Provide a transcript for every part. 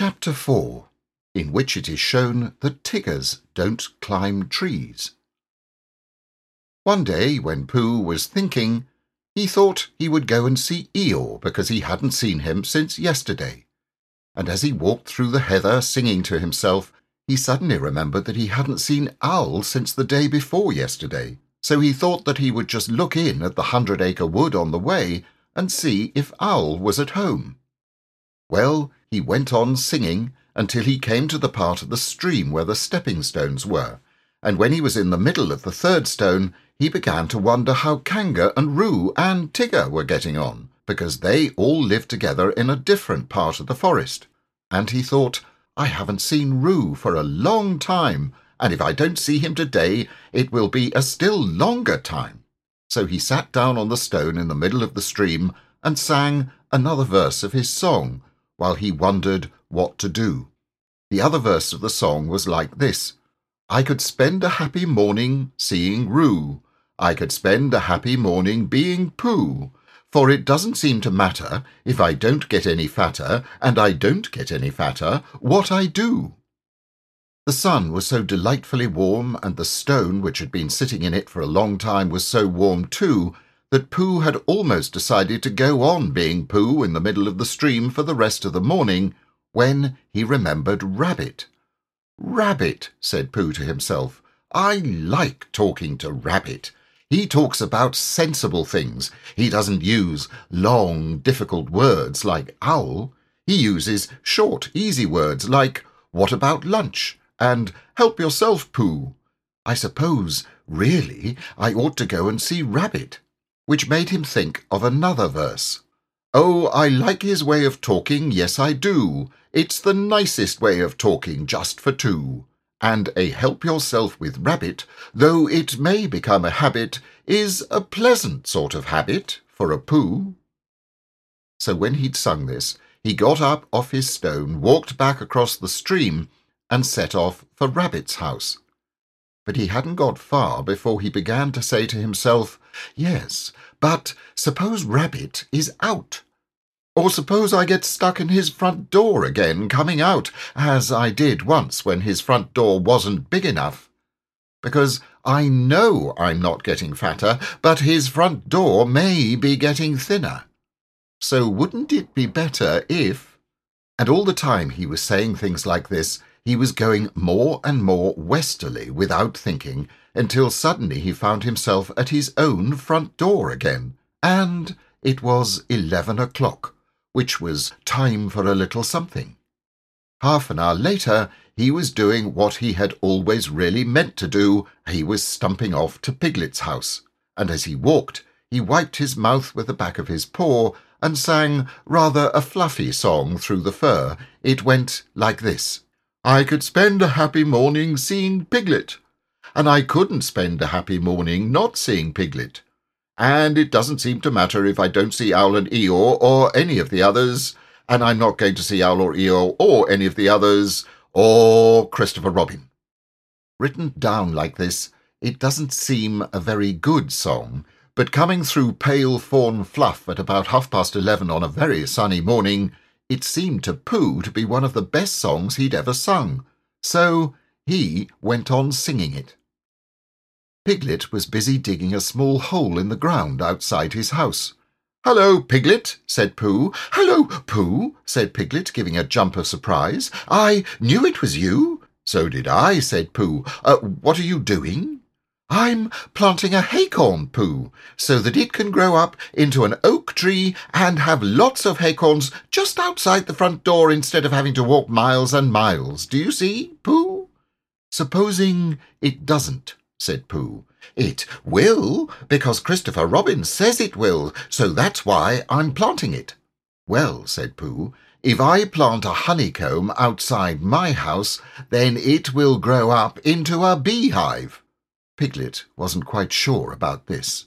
Chapter 4 In which it is shown that Tiggers don't climb trees. One day, when Pooh was thinking, he thought he would go and see Eeyore because he hadn't seen him since yesterday. And as he walked through the heather singing to himself, he suddenly remembered that he hadn't seen Owl since the day before yesterday. So he thought that he would just look in at the Hundred Acre Wood on the way and see if Owl was at home. Well, he went on singing until he came to the part of the stream where the stepping stones were, and when he was in the middle of the third stone, he began to wonder how Kanga and Roo and Tigger were getting on, because they all lived together in a different part of the forest. And he thought, I haven't seen Roo for a long time, and if I don't see him today, it will be a still longer time. So he sat down on the stone in the middle of the stream and sang another verse of his song, while he wondered what to do. The other verse of the song was like this I could spend a happy morning seeing Roo. I could spend a happy morning being Pooh. For it doesn't seem to matter if I don't get any fatter, and I don't get any fatter, what I do. The sun was so delightfully warm, and the stone which had been sitting in it for a long time was so warm too, that Pooh had almost decided to go on being Pooh in the middle of the stream for the rest of the morning, when he remembered Rabbit. Rabbit, said Pooh to himself. I like talking to Rabbit. He talks about sensible things. He doesn't use long, difficult words like owl. He uses short, easy words like what about lunch and help yourself, Pooh. I suppose, really, I ought to go and see Rabbit which made him think of another verse. Oh, I like his way of talking, yes I do. It's the nicest way of talking just for two. And a help yourself with rabbit, though it may become a habit, is a pleasant sort of habit for a Pooh. So when he'd sung this, he got up off his stone, walked back across the stream, and set off for Rabbit's house. But he hadn't got far before he began to say to himself, Yes, but suppose Rabbit is out. Or suppose I get stuck in his front door again, coming out, as I did once when his front door wasn't big enough. Because I know I'm not getting fatter, but his front door may be getting thinner. So wouldn't it be better if... And all the time he was saying things like this, he was going more and more westerly without thinking, until suddenly he found himself at his own front door again. And it was eleven o'clock, which was time for a little something. Half an hour later, he was doing what he had always really meant to do. He was stumping off to Piglet's house, and as he walked, he wiped his mouth with the back of his paw and sang rather a fluffy song through the fur. It went like this. I could spend a happy morning seeing Piglet, and I couldn't spend a happy morning not seeing Piglet. And it doesn't seem to matter if I don't see Owl and Eeyore or any of the others, and I'm not going to see Owl or Eeyore or any of the others, or Christopher Robin. Written down like this, it doesn't seem a very good song, but coming through pale fawn fluff at about half past eleven on a very sunny morning, it seemed to Pooh to be one of the best songs he'd ever sung, so he went on singing it. Piglet was busy digging a small hole in the ground outside his house. Hello, Piglet, said Pooh. Hello, Pooh, said Piglet, giving a jump of surprise. I knew it was you. So did I, said Pooh. Uh, what are you doing? I'm planting a haycorn, Pooh, so that it can grow up into an oak tree and have lots of haycorns just outside the front door instead of having to walk miles and miles. Do you see, Pooh? Supposing it doesn't, said Pooh. It will, because Christopher Robin says it will, so that's why I'm planting it. Well, said Pooh, if I plant a honeycomb outside my house, then it will grow up into a beehive. Piglet wasn't quite sure about this.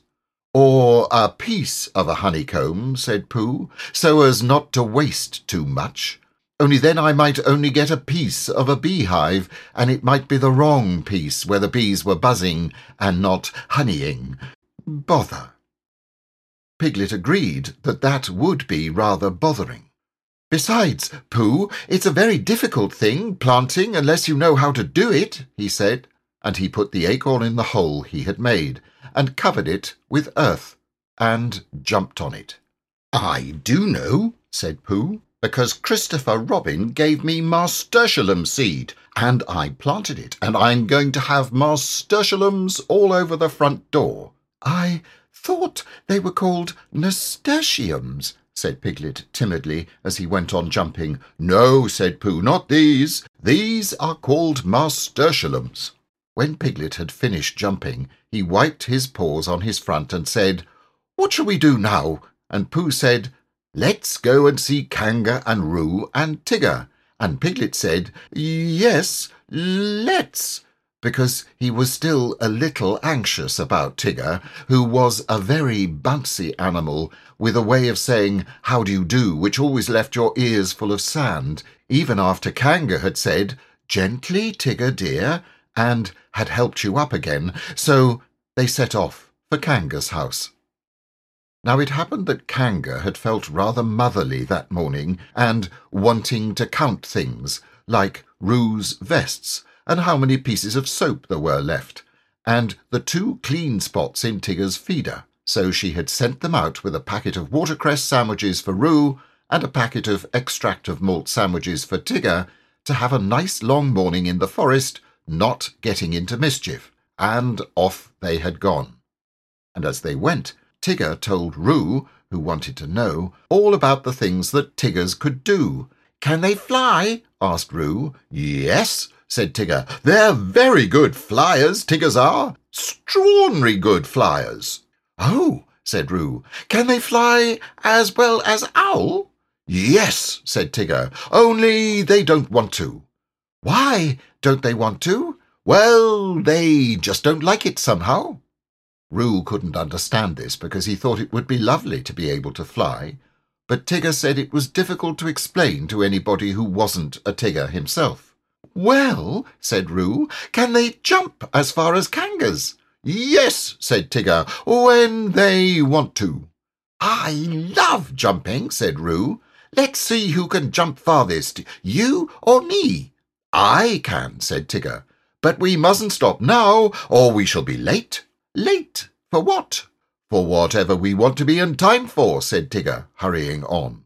Or a piece of a honeycomb, said Pooh, so as not to waste too much. Only then I might only get a piece of a beehive, and it might be the wrong piece where the bees were buzzing and not honeying. Bother. Piglet agreed that that would be rather bothering. Besides, Pooh, it's a very difficult thing, planting, unless you know how to do it, he said, and he put the acorn in the hole he had made, and covered it with earth, and jumped on it. I do know, said Pooh, because Christopher Robin gave me mastershalum seed, and I planted it, and I'm going to have mastershalums all over the front door. I thought they were called nasturtiums, said Piglet timidly as he went on jumping. No, said Pooh, not these. These are called mastershalums. When Piglet had finished jumping, he wiped his paws on his front and said, What shall we do now? And Pooh said, Let's go and see Kanga and Roo and Tigger. And Piglet said, Yes, let's because he was still a little anxious about Tigger, who was a very bouncy animal with a way of saying how do you do which always left your ears full of sand, even after Kanga had said, Gently, Tigger dear, and had helped you up again, so they set off for Kanga's house. Now it happened that Kanga had felt rather motherly that morning and wanting to count things, like Roo's vests, and how many pieces of soap there were left, and the two clean spots in Tigger's feeder. So she had sent them out with a packet of watercress sandwiches for Roo and a packet of extract of malt sandwiches for Tigger to have a nice long morning in the forest, not getting into mischief. And off they had gone. And as they went, Tigger told Roo, who wanted to know, all about the things that Tiggers could do. Can they fly? asked Roo. Yes, said Tigger. They're very good flyers, Tiggers are. Extraordinary good flyers. Oh, said Roo. Can they fly as well as Owl? Yes, said Tigger, only they don't want to. Why don't they want to? Well, they just don't like it somehow. Roo couldn't understand this because he thought it would be lovely to be able to fly, but Tigger said it was difficult to explain to anybody who wasn't a Tigger himself. Well, said Roo, can they jump as far as Kangas? Yes, said Tigger, when they want to. I love jumping, said Roo. Let's see who can jump farthest, you or me. I can, said Tigger. But we mustn't stop now, or we shall be late. Late? For what? For whatever we want to be in time for, said Tigger, hurrying on.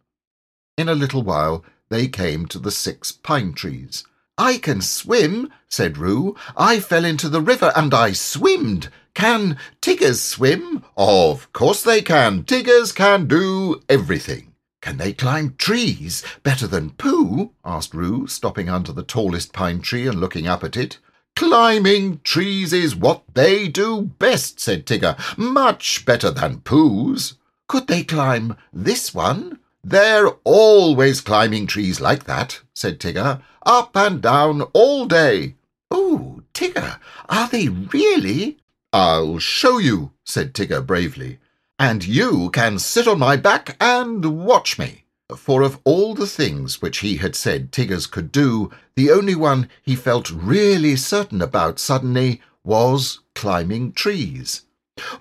In a little while they came to the six pine trees. I can swim, said Roo. I fell into the river and I swimmed. Can Tiggers swim? Of course they can. Tiggers can do everything. Can they climb trees better than Pooh? asked Roo, stopping under the tallest pine tree and looking up at it. Climbing trees is what they do best, said Tigger. Much better than Pooh's. Could they climb this one? They're always climbing trees like that, said Tigger, up and down all day. Oh, Tigger, are they really? I'll show you, said Tigger bravely, and you can sit on my back and watch me. For of all the things which he had said Tiggers could do, the only one he felt really certain about suddenly was climbing trees.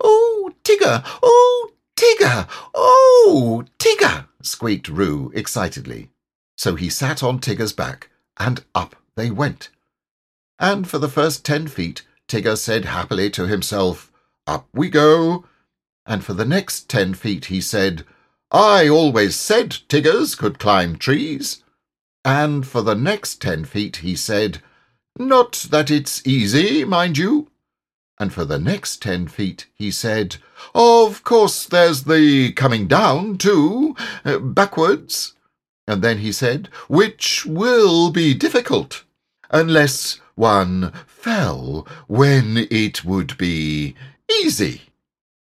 Oh, Tigger! Oh, Tigger! Oh, Tigger! squeaked Roo excitedly. So he sat on Tigger's back, and up they went. And for the first ten feet, Tigger said happily to himself, Up we go. And for the next ten feet he said, I always said Tiggers could climb trees. And for the next ten feet he said, Not that it's easy, mind you and for the next ten feet he said, Of course there's the coming down, too, uh, backwards. And then he said, Which will be difficult, unless one fell when it would be easy.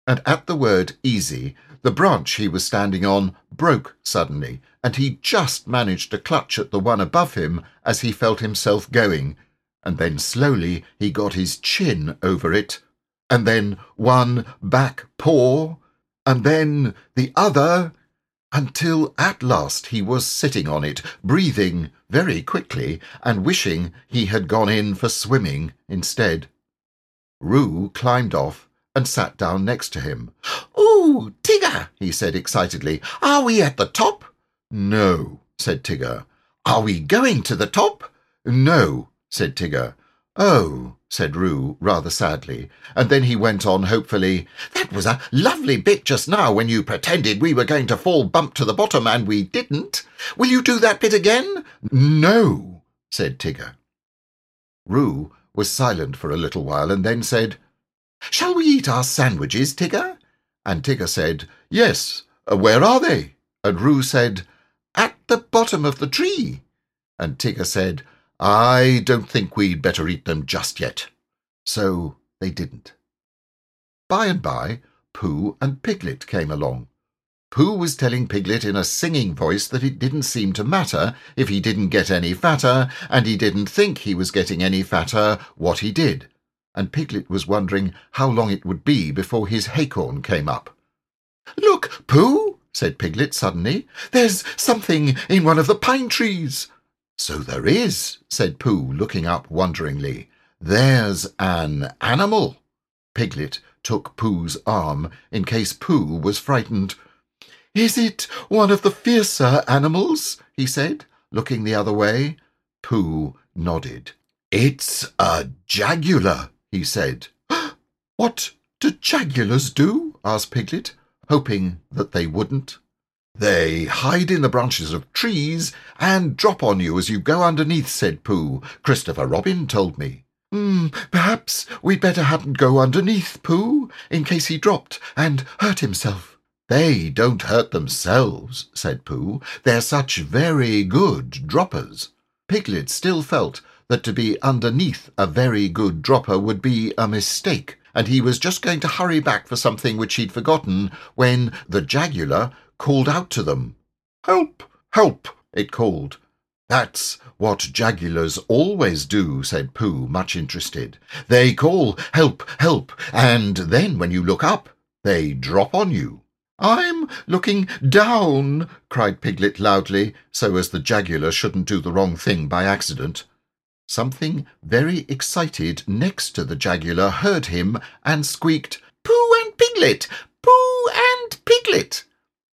And at the word easy, the branch he was standing on broke suddenly, and he just managed to clutch at the one above him as he felt himself going, and then slowly he got his chin over it, and then one back paw, and then the other, until at last he was sitting on it, breathing very quickly, and wishing he had gone in for swimming instead. Roo climbed off and sat down next to him. Ooh, Tigger, he said excitedly, are we at the top? No, said Tigger. Are we going to the top? No, said Tigger. Oh, said Roo, rather sadly, and then he went on hopefully, That was a lovely bit just now when you pretended we were going to fall bump to the bottom and we didn't. Will you do that bit again? No, said Tigger. Roo was silent for a little while and then said, Shall we eat our sandwiches, Tigger? And Tigger said, Yes. Uh, where are they? And Roo said, At the bottom of the tree. And Tigger said, I don't think we'd better eat them just yet. So they didn't. By and by, Pooh and Piglet came along. Pooh was telling Piglet in a singing voice that it didn't seem to matter if he didn't get any fatter, and he didn't think he was getting any fatter what he did. And Piglet was wondering how long it would be before his haycorn came up. Look, Pooh, said Piglet suddenly, there's something in one of the pine trees. So there is, said Pooh, looking up wonderingly. There's an animal. Piglet took Pooh's arm in case Pooh was frightened. Is it one of the fiercer animals? he said, looking the other way. Pooh nodded. It's a jagular, he said. what do jagulars do? asked Piglet, hoping that they wouldn't. They hide in the branches of trees and drop on you as you go underneath, said Pooh. Christopher Robin told me. Hmm, perhaps we'd better hadn't go underneath, Pooh, in case he dropped and hurt himself. They don't hurt themselves, said Pooh. They're such very good droppers. Piglet still felt that to be underneath a very good dropper would be a mistake, and he was just going to hurry back for something which he'd forgotten when the jagular called out to them. Help! Help! it called. That's what jagulars always do, said Pooh, much interested. They call, help, help, and then when you look up, they drop on you. I'm looking down, cried Piglet loudly, so as the jagular shouldn't do the wrong thing by accident. Something very excited next to the jagular heard him and squeaked, Pooh and Piglet! Pooh and Piglet!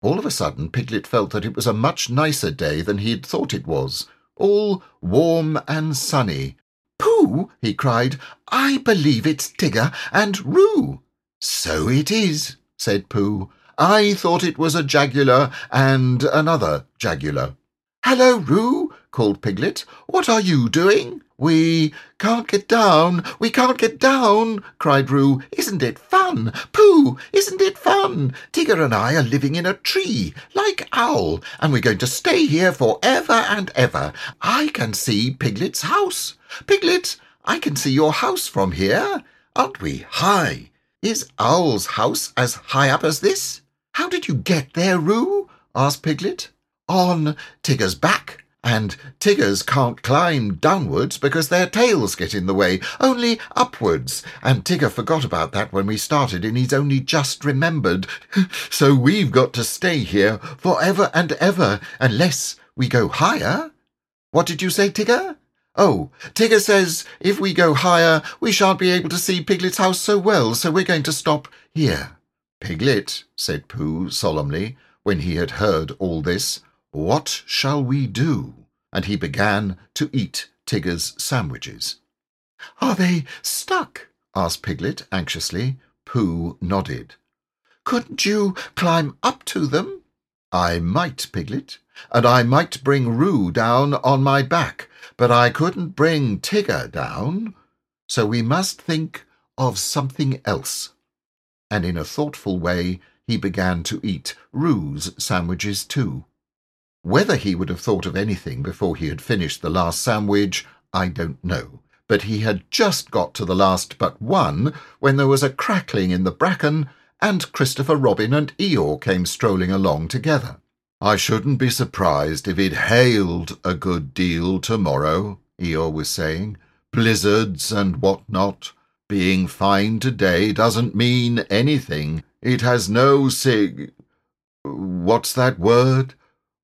All of a sudden, Piglet felt that it was a much nicer day than he had thought it was, all warm and sunny. Pooh! he cried. I believe it's Tigger and Roo. So it is, said Pooh. I thought it was a jagular and another jagular. Hello, Roo, called Piglet. What are you doing? We can't get down, we can't get down, cried Roo. Isn't it fun? Pooh, isn't it fun? Tigger and I are living in a tree, like Owl, and we're going to stay here for ever and ever. I can see Piglet's house. Piglet, I can see your house from here. Aren't we high? Is Owl's house as high up as this? How did you get there, Roo? asked Piglet. On Tigger's back, and Tiggers can't climb downwards because their tails get in the way, only upwards. And Tigger forgot about that when we started, and he's only just remembered. so we've got to stay here for ever and ever, unless we go higher. What did you say, Tigger? Oh, Tigger says if we go higher, we shan't be able to see Piglet's house so well, so we're going to stop here. Piglet, said Pooh solemnly, when he had heard all this, what shall we do? And he began to eat Tigger's sandwiches. Are they stuck? asked Piglet anxiously. Pooh nodded. Couldn't you climb up to them? I might, Piglet, and I might bring Roo down on my back, but I couldn't bring Tigger down. So we must think of something else. And in a thoughtful way, he began to eat Roo's sandwiches too. Whether he would have thought of anything before he had finished the last sandwich, I don't know. But he had just got to the last but one when there was a crackling in the bracken and Christopher Robin and Eeyore came strolling along together. I shouldn't be surprised if it hailed a good deal tomorrow, Eeyore was saying. Blizzards and what not. Being fine today doesn't mean anything. It has no sig... What's that word?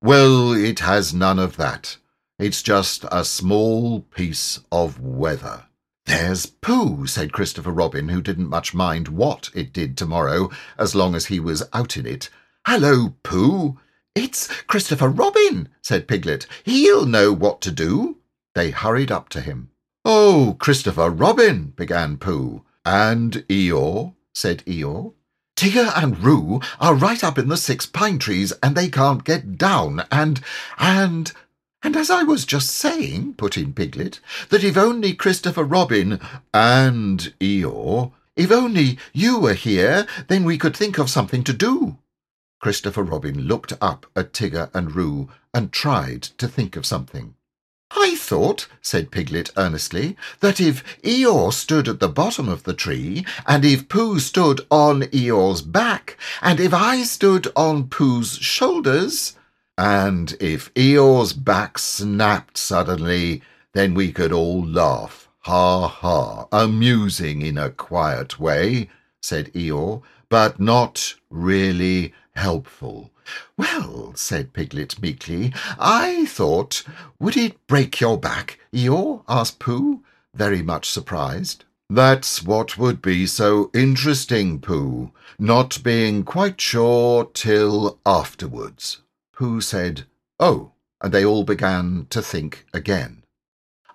Well, it has none of that. It's just a small piece of weather. There's Pooh, said Christopher Robin, who didn't much mind what it did tomorrow, as long as he was out in it. Hello, Pooh. It's Christopher Robin, said Piglet. He'll know what to do. They hurried up to him. Oh, Christopher Robin, began Pooh. And Eeyore, said Eeyore. Tigger and Roo are right up in the six pine trees and they can't get down, and, and, and as I was just saying, put in Piglet, that if only Christopher Robin and Eeyore, if only you were here, then we could think of something to do. Christopher Robin looked up at Tigger and Roo and tried to think of something. I thought, said Piglet earnestly, that if Eeyore stood at the bottom of the tree, and if Pooh stood on Eeyore's back, and if I stood on Pooh's shoulders, and if Eeyore's back snapped suddenly, then we could all laugh. Ha ha, amusing in a quiet way, said Eeyore, but not really helpful. Well, said Piglet meekly, I thought, would it break your back, Eeyore? asked Pooh, very much surprised. That's what would be so interesting, Pooh, not being quite sure till afterwards. Pooh said, Oh, and they all began to think again.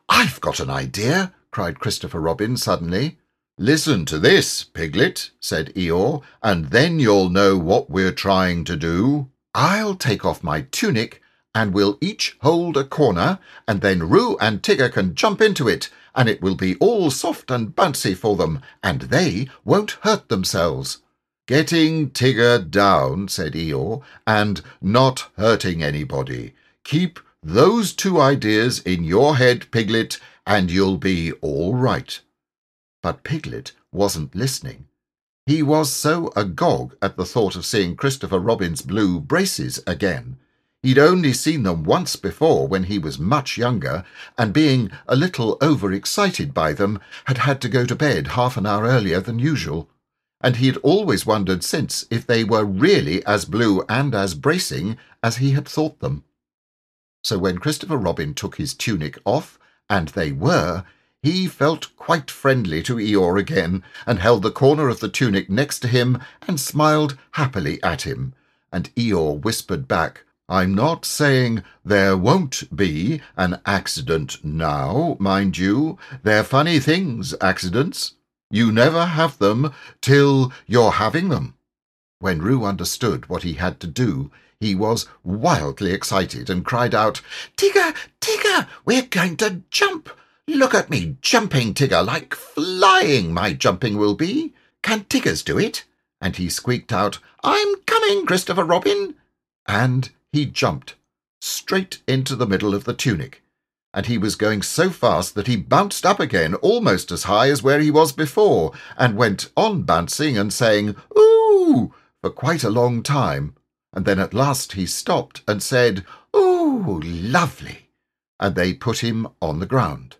I've got an idea, cried Christopher Robin suddenly. Listen to this, Piglet, said Eeyore, and then you'll know what we're trying to do. I'll take off my tunic, and we'll each hold a corner, and then Roo and Tigger can jump into it, and it will be all soft and bouncy for them, and they won't hurt themselves. Getting Tigger down, said Eeyore, and not hurting anybody. Keep those two ideas in your head, Piglet, and you'll be all right. But Piglet wasn't listening. He was so agog at the thought of seeing Christopher Robin's blue braces again. He'd only seen them once before when he was much younger, and being a little overexcited by them, had had to go to bed half an hour earlier than usual. And he'd always wondered since if they were really as blue and as bracing as he had thought them. So when Christopher Robin took his tunic off, and they were, he felt quite friendly to Eeyore again, and held the corner of the tunic next to him and smiled happily at him. And Eeyore whispered back, I'm not saying there won't be an accident now, mind you. They're funny things, accidents. You never have them till you're having them. When Roo understood what he had to do, he was wildly excited and cried out, Tigger, Tigger, we're going to jump. Look at me jumping, Tigger, like flying my jumping will be. Can Tiggers do it? And he squeaked out, I'm coming, Christopher Robin. And he jumped straight into the middle of the tunic. And he was going so fast that he bounced up again almost as high as where he was before, and went on bouncing and saying, Ooh, for quite a long time. And then at last he stopped and said, Ooh, lovely. And they put him on the ground.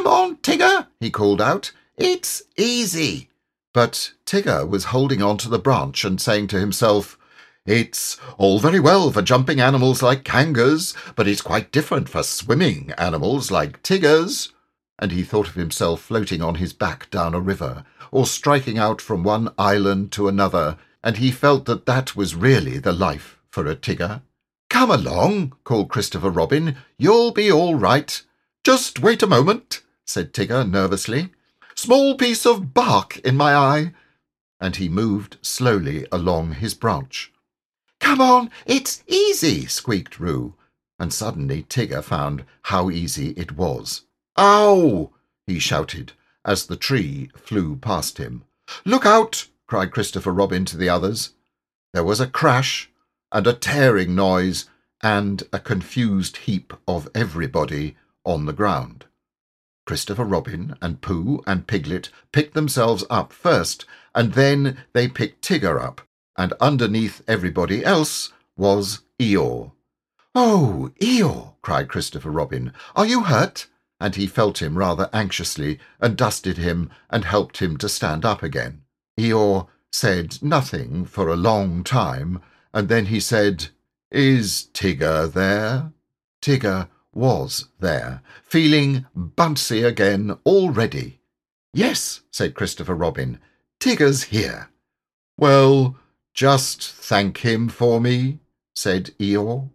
Come on, Tigger, he called out. It's easy. But Tigger was holding on to the branch and saying to himself, It's all very well for jumping animals like Kangas, but it's quite different for swimming animals like Tiggers. And he thought of himself floating on his back down a river, or striking out from one island to another, and he felt that that was really the life for a Tigger. Come along, called Christopher Robin. You'll be all right. Just wait a moment, said Tigger nervously. Small piece of bark in my eye. And he moved slowly along his branch. Come on, it's easy, squeaked Roo. And suddenly Tigger found how easy it was. Ow! he shouted as the tree flew past him. Look out! cried Christopher Robin to the others. There was a crash and a tearing noise and a confused heap of everybody on the ground. Christopher Robin and Pooh and Piglet picked themselves up first, and then they picked Tigger up, and underneath everybody else was Eeyore. Oh, Eeyore! cried Christopher Robin. Are you hurt? And he felt him rather anxiously, and dusted him, and helped him to stand up again. Eeyore said nothing for a long time, and then he said, Is Tigger there? Tigger was there, feeling bouncy again already. Yes, said Christopher Robin, Tigger's here. Well, just thank him for me, said Eeyore.